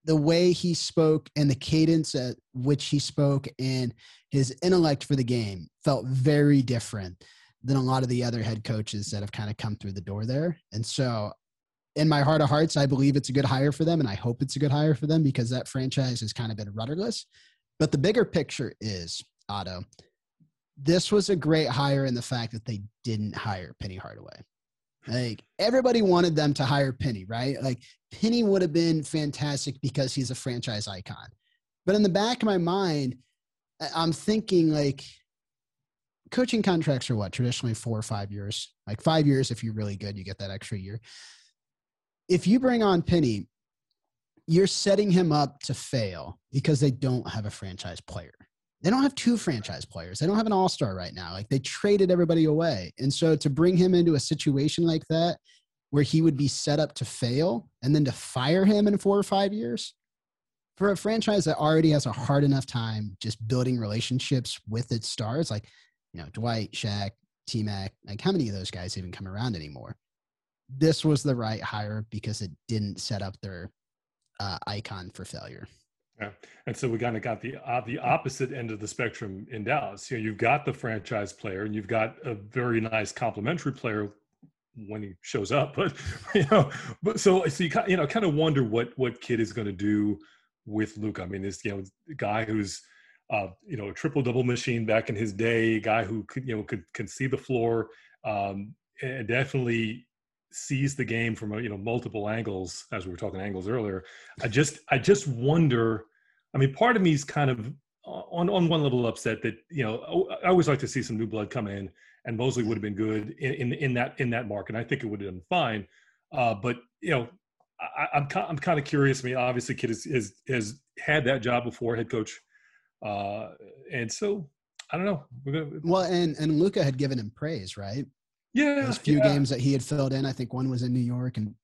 the way he spoke and the cadence at which he spoke and his intellect for the game felt very different than a lot of the other head coaches that have kind of come through the door there and so in my heart of hearts, I believe it's a good hire for them, and I hope it's a good hire for them because that franchise has kind of been rudderless. But the bigger picture is Otto. This was a great hire in the fact that they didn't hire Penny Hardaway. Like everybody wanted them to hire Penny, right? Like Penny would have been fantastic because he's a franchise icon. But in the back of my mind, I'm thinking like coaching contracts are what traditionally four or five years. Like five years, if you're really good, you get that extra year if you bring on Penny, you're setting him up to fail because they don't have a franchise player. They don't have two franchise players. They don't have an all star right now. Like they traded everybody away. And so to bring him into a situation like that where he would be set up to fail and then to fire him in four or five years for a franchise that already has a hard enough time just building relationships with its stars, like, you know, Dwight, Shaq, T Mac, like how many of those guys even come around anymore? this was the right hire because it didn't set up their uh, icon for failure.
Yeah, and so we kind of got the uh, the opposite end of the spectrum in Dallas. You know, you've got the franchise player, and you've got a very nice complementary player when he shows up. But [laughs] you know, but so so you you know kind of wonder what what Kidd is going to do with Luke. I mean, this you know guy who's uh, you know a triple double machine back in his day, guy who could you know could can see the floor, um, and definitely sees the game from you know multiple angles as we were talking angles earlier i just i just wonder i mean part of me is kind of on on one level upset that you know i always like to see some new blood come in and mosley would have been good in in, in that in that market i think it would have done fine uh, but you know I, am I'm, I'm kind of curious. I mean, obviously, Kidd has, has, has had that job before, head coach, uh, and so I don't know.
Gonna, well, and and Luka had given him praise, right?
Yeah,
those few
yeah.
games that he had filled in. I think one was in New York, and,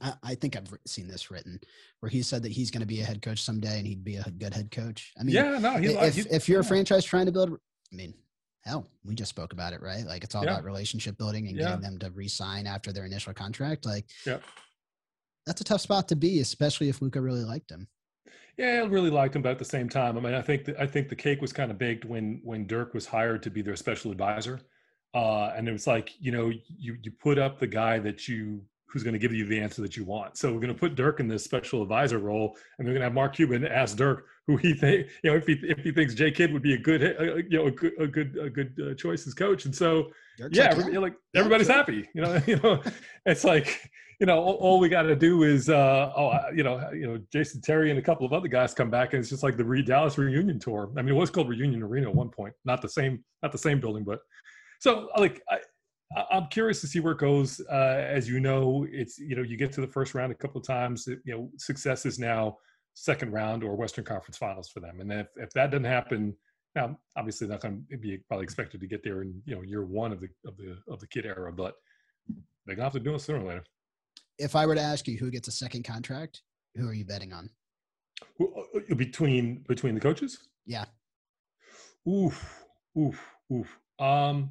I, I, think I've seen this written where he said that he's going to be a head coach someday, and he'd be a good head coach. I mean,
yeah, no, he,
if
he,
if you're yeah. a franchise trying to build, I mean, hell, we just spoke about it, right? Like it's all yeah. about relationship building and getting them to re-sign after their initial contract. Like,
yeah,
that's a tough spot to be, especially if Luka really liked him.
Yeah, I really liked him, but at the same time, I mean, I think the, I think the cake was kind of baked when when Dirk was hired to be their special advisor uh, and it was like you know you you put up the guy that you who's going to give you the answer that you want. So we're going to put Dirk in this special advisor role, and we're going to have Mark Cuban ask Dirk who he think you know if he if he thinks Jay Kidd would be a good uh, you know a good a good a good uh, choice as coach. And so yeah, like everybody's yeah, happy. You know, [laughs] you know, it's like you know, all, all we got to do is, uh, oh, you know, you know, Jason Terry and a couple of other guys come back, and it's just like the Re Dallas reunion tour. I mean, it was called Reunion Arena at one point, not the same, not the same building, but so like I, I'm curious to see where it goes. Uh, as you know, it's you know you get to the first round a couple of times. You know, success is now second round or Western Conference Finals for them, and if if that doesn't happen, now obviously not going to be probably expected to get there in you know year one of the of the of the Kidd era, but they're gonna have to do it sooner or later.
If I were to ask you who gets a second contract, who are you betting on?
Uh, between between the coaches?
Yeah.
Oof, oof, oof. Um,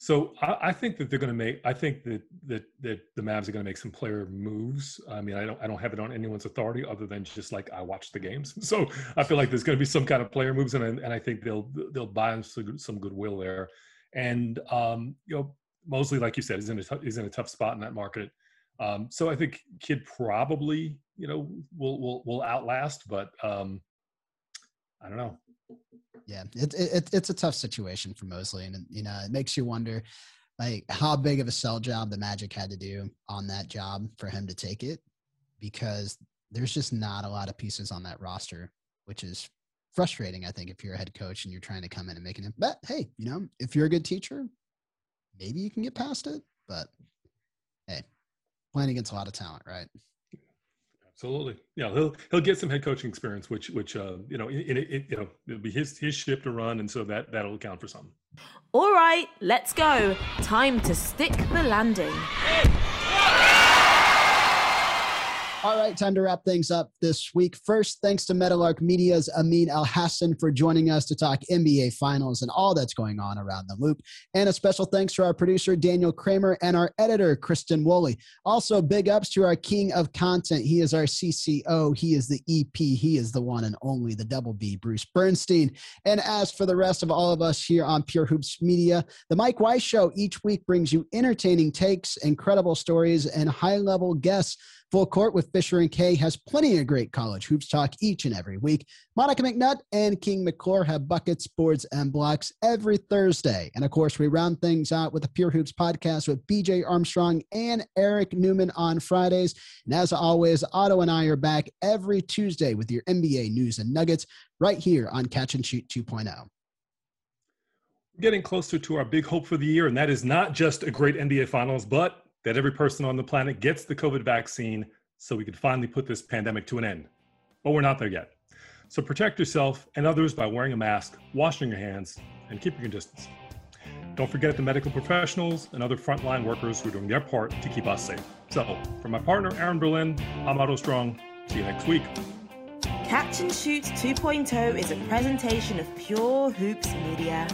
so I, I, think that they're going to make. I think that that that the Mavs are going to make some player moves. I mean, I don't I don't have it on anyone's authority other than just like I watch the games. [laughs] So I feel like there's going to be some kind of player moves, and and I think they'll they'll buy some, some goodwill there. And um, you know, Mosley, like you said, is in a t- is in a tough spot in that market. Um, so I think Kidd probably you know will will will outlast, but um, I don't know.
Yeah, it, it, it's a tough situation for Mosley, and you know it makes you wonder, like how big of a sell job the Magic had to do on that job for him to take it, because there's just not a lot of pieces on that roster, which is frustrating. I think if you're a head coach and you're trying to come in and make it, but hey, you know, if you're a good teacher, maybe you can get past it. But hey, playing against a lot of talent, right?
Absolutely, yeah. He'll he'll get some head coaching experience, which which uh, you know, it, you know, it'll be his his ship to run, and so that that'll account for something.
All right, let's go. Time to stick the landing.
All right, time to wrap things up this week. First, thanks to Meadowlark Media's Amin Elhassan for joining us to talk NBA Finals and all that's going on around the loop. And a special thanks to our producer, Daniel Kramer, and our editor, Kristen Woolley. Also, big ups to our king of content. He is our CCO, he is the EP, he is the one and only, the double B, Bruce Bernstein. And as for the rest of all of us here on Pure Hoops Media, the Mike Weiss Show each week brings you entertaining takes, incredible stories, and high level guests Full Court with Fisher and Kay has plenty of great college hoops talk each and every week. Monica McNutt and King McClure have buckets, boards, and blocks every Thursday. And of course, we round things out with the Pure Hoops podcast with BJ Armstrong and Eric Newman on Fridays. And as always, Otto and I are back every Tuesday with your NBA news and nuggets right here on Catch and Shoot 2.0
getting closer to our big hope for the year, and that is not just a great NBA Finals, but that every person on the planet gets the COVID vaccine so we could finally put this pandemic to an end. But we're not there yet. So protect yourself and others by wearing a mask, washing your hands, and keeping your distance. Don't forget the medical professionals and other frontline workers who are doing their part to keep us safe. So, for my partner Aaron Berlin, I'm Otto Strong. See you next week.
Catch and Shoot 2.0 is a presentation of Pure Hoops Media.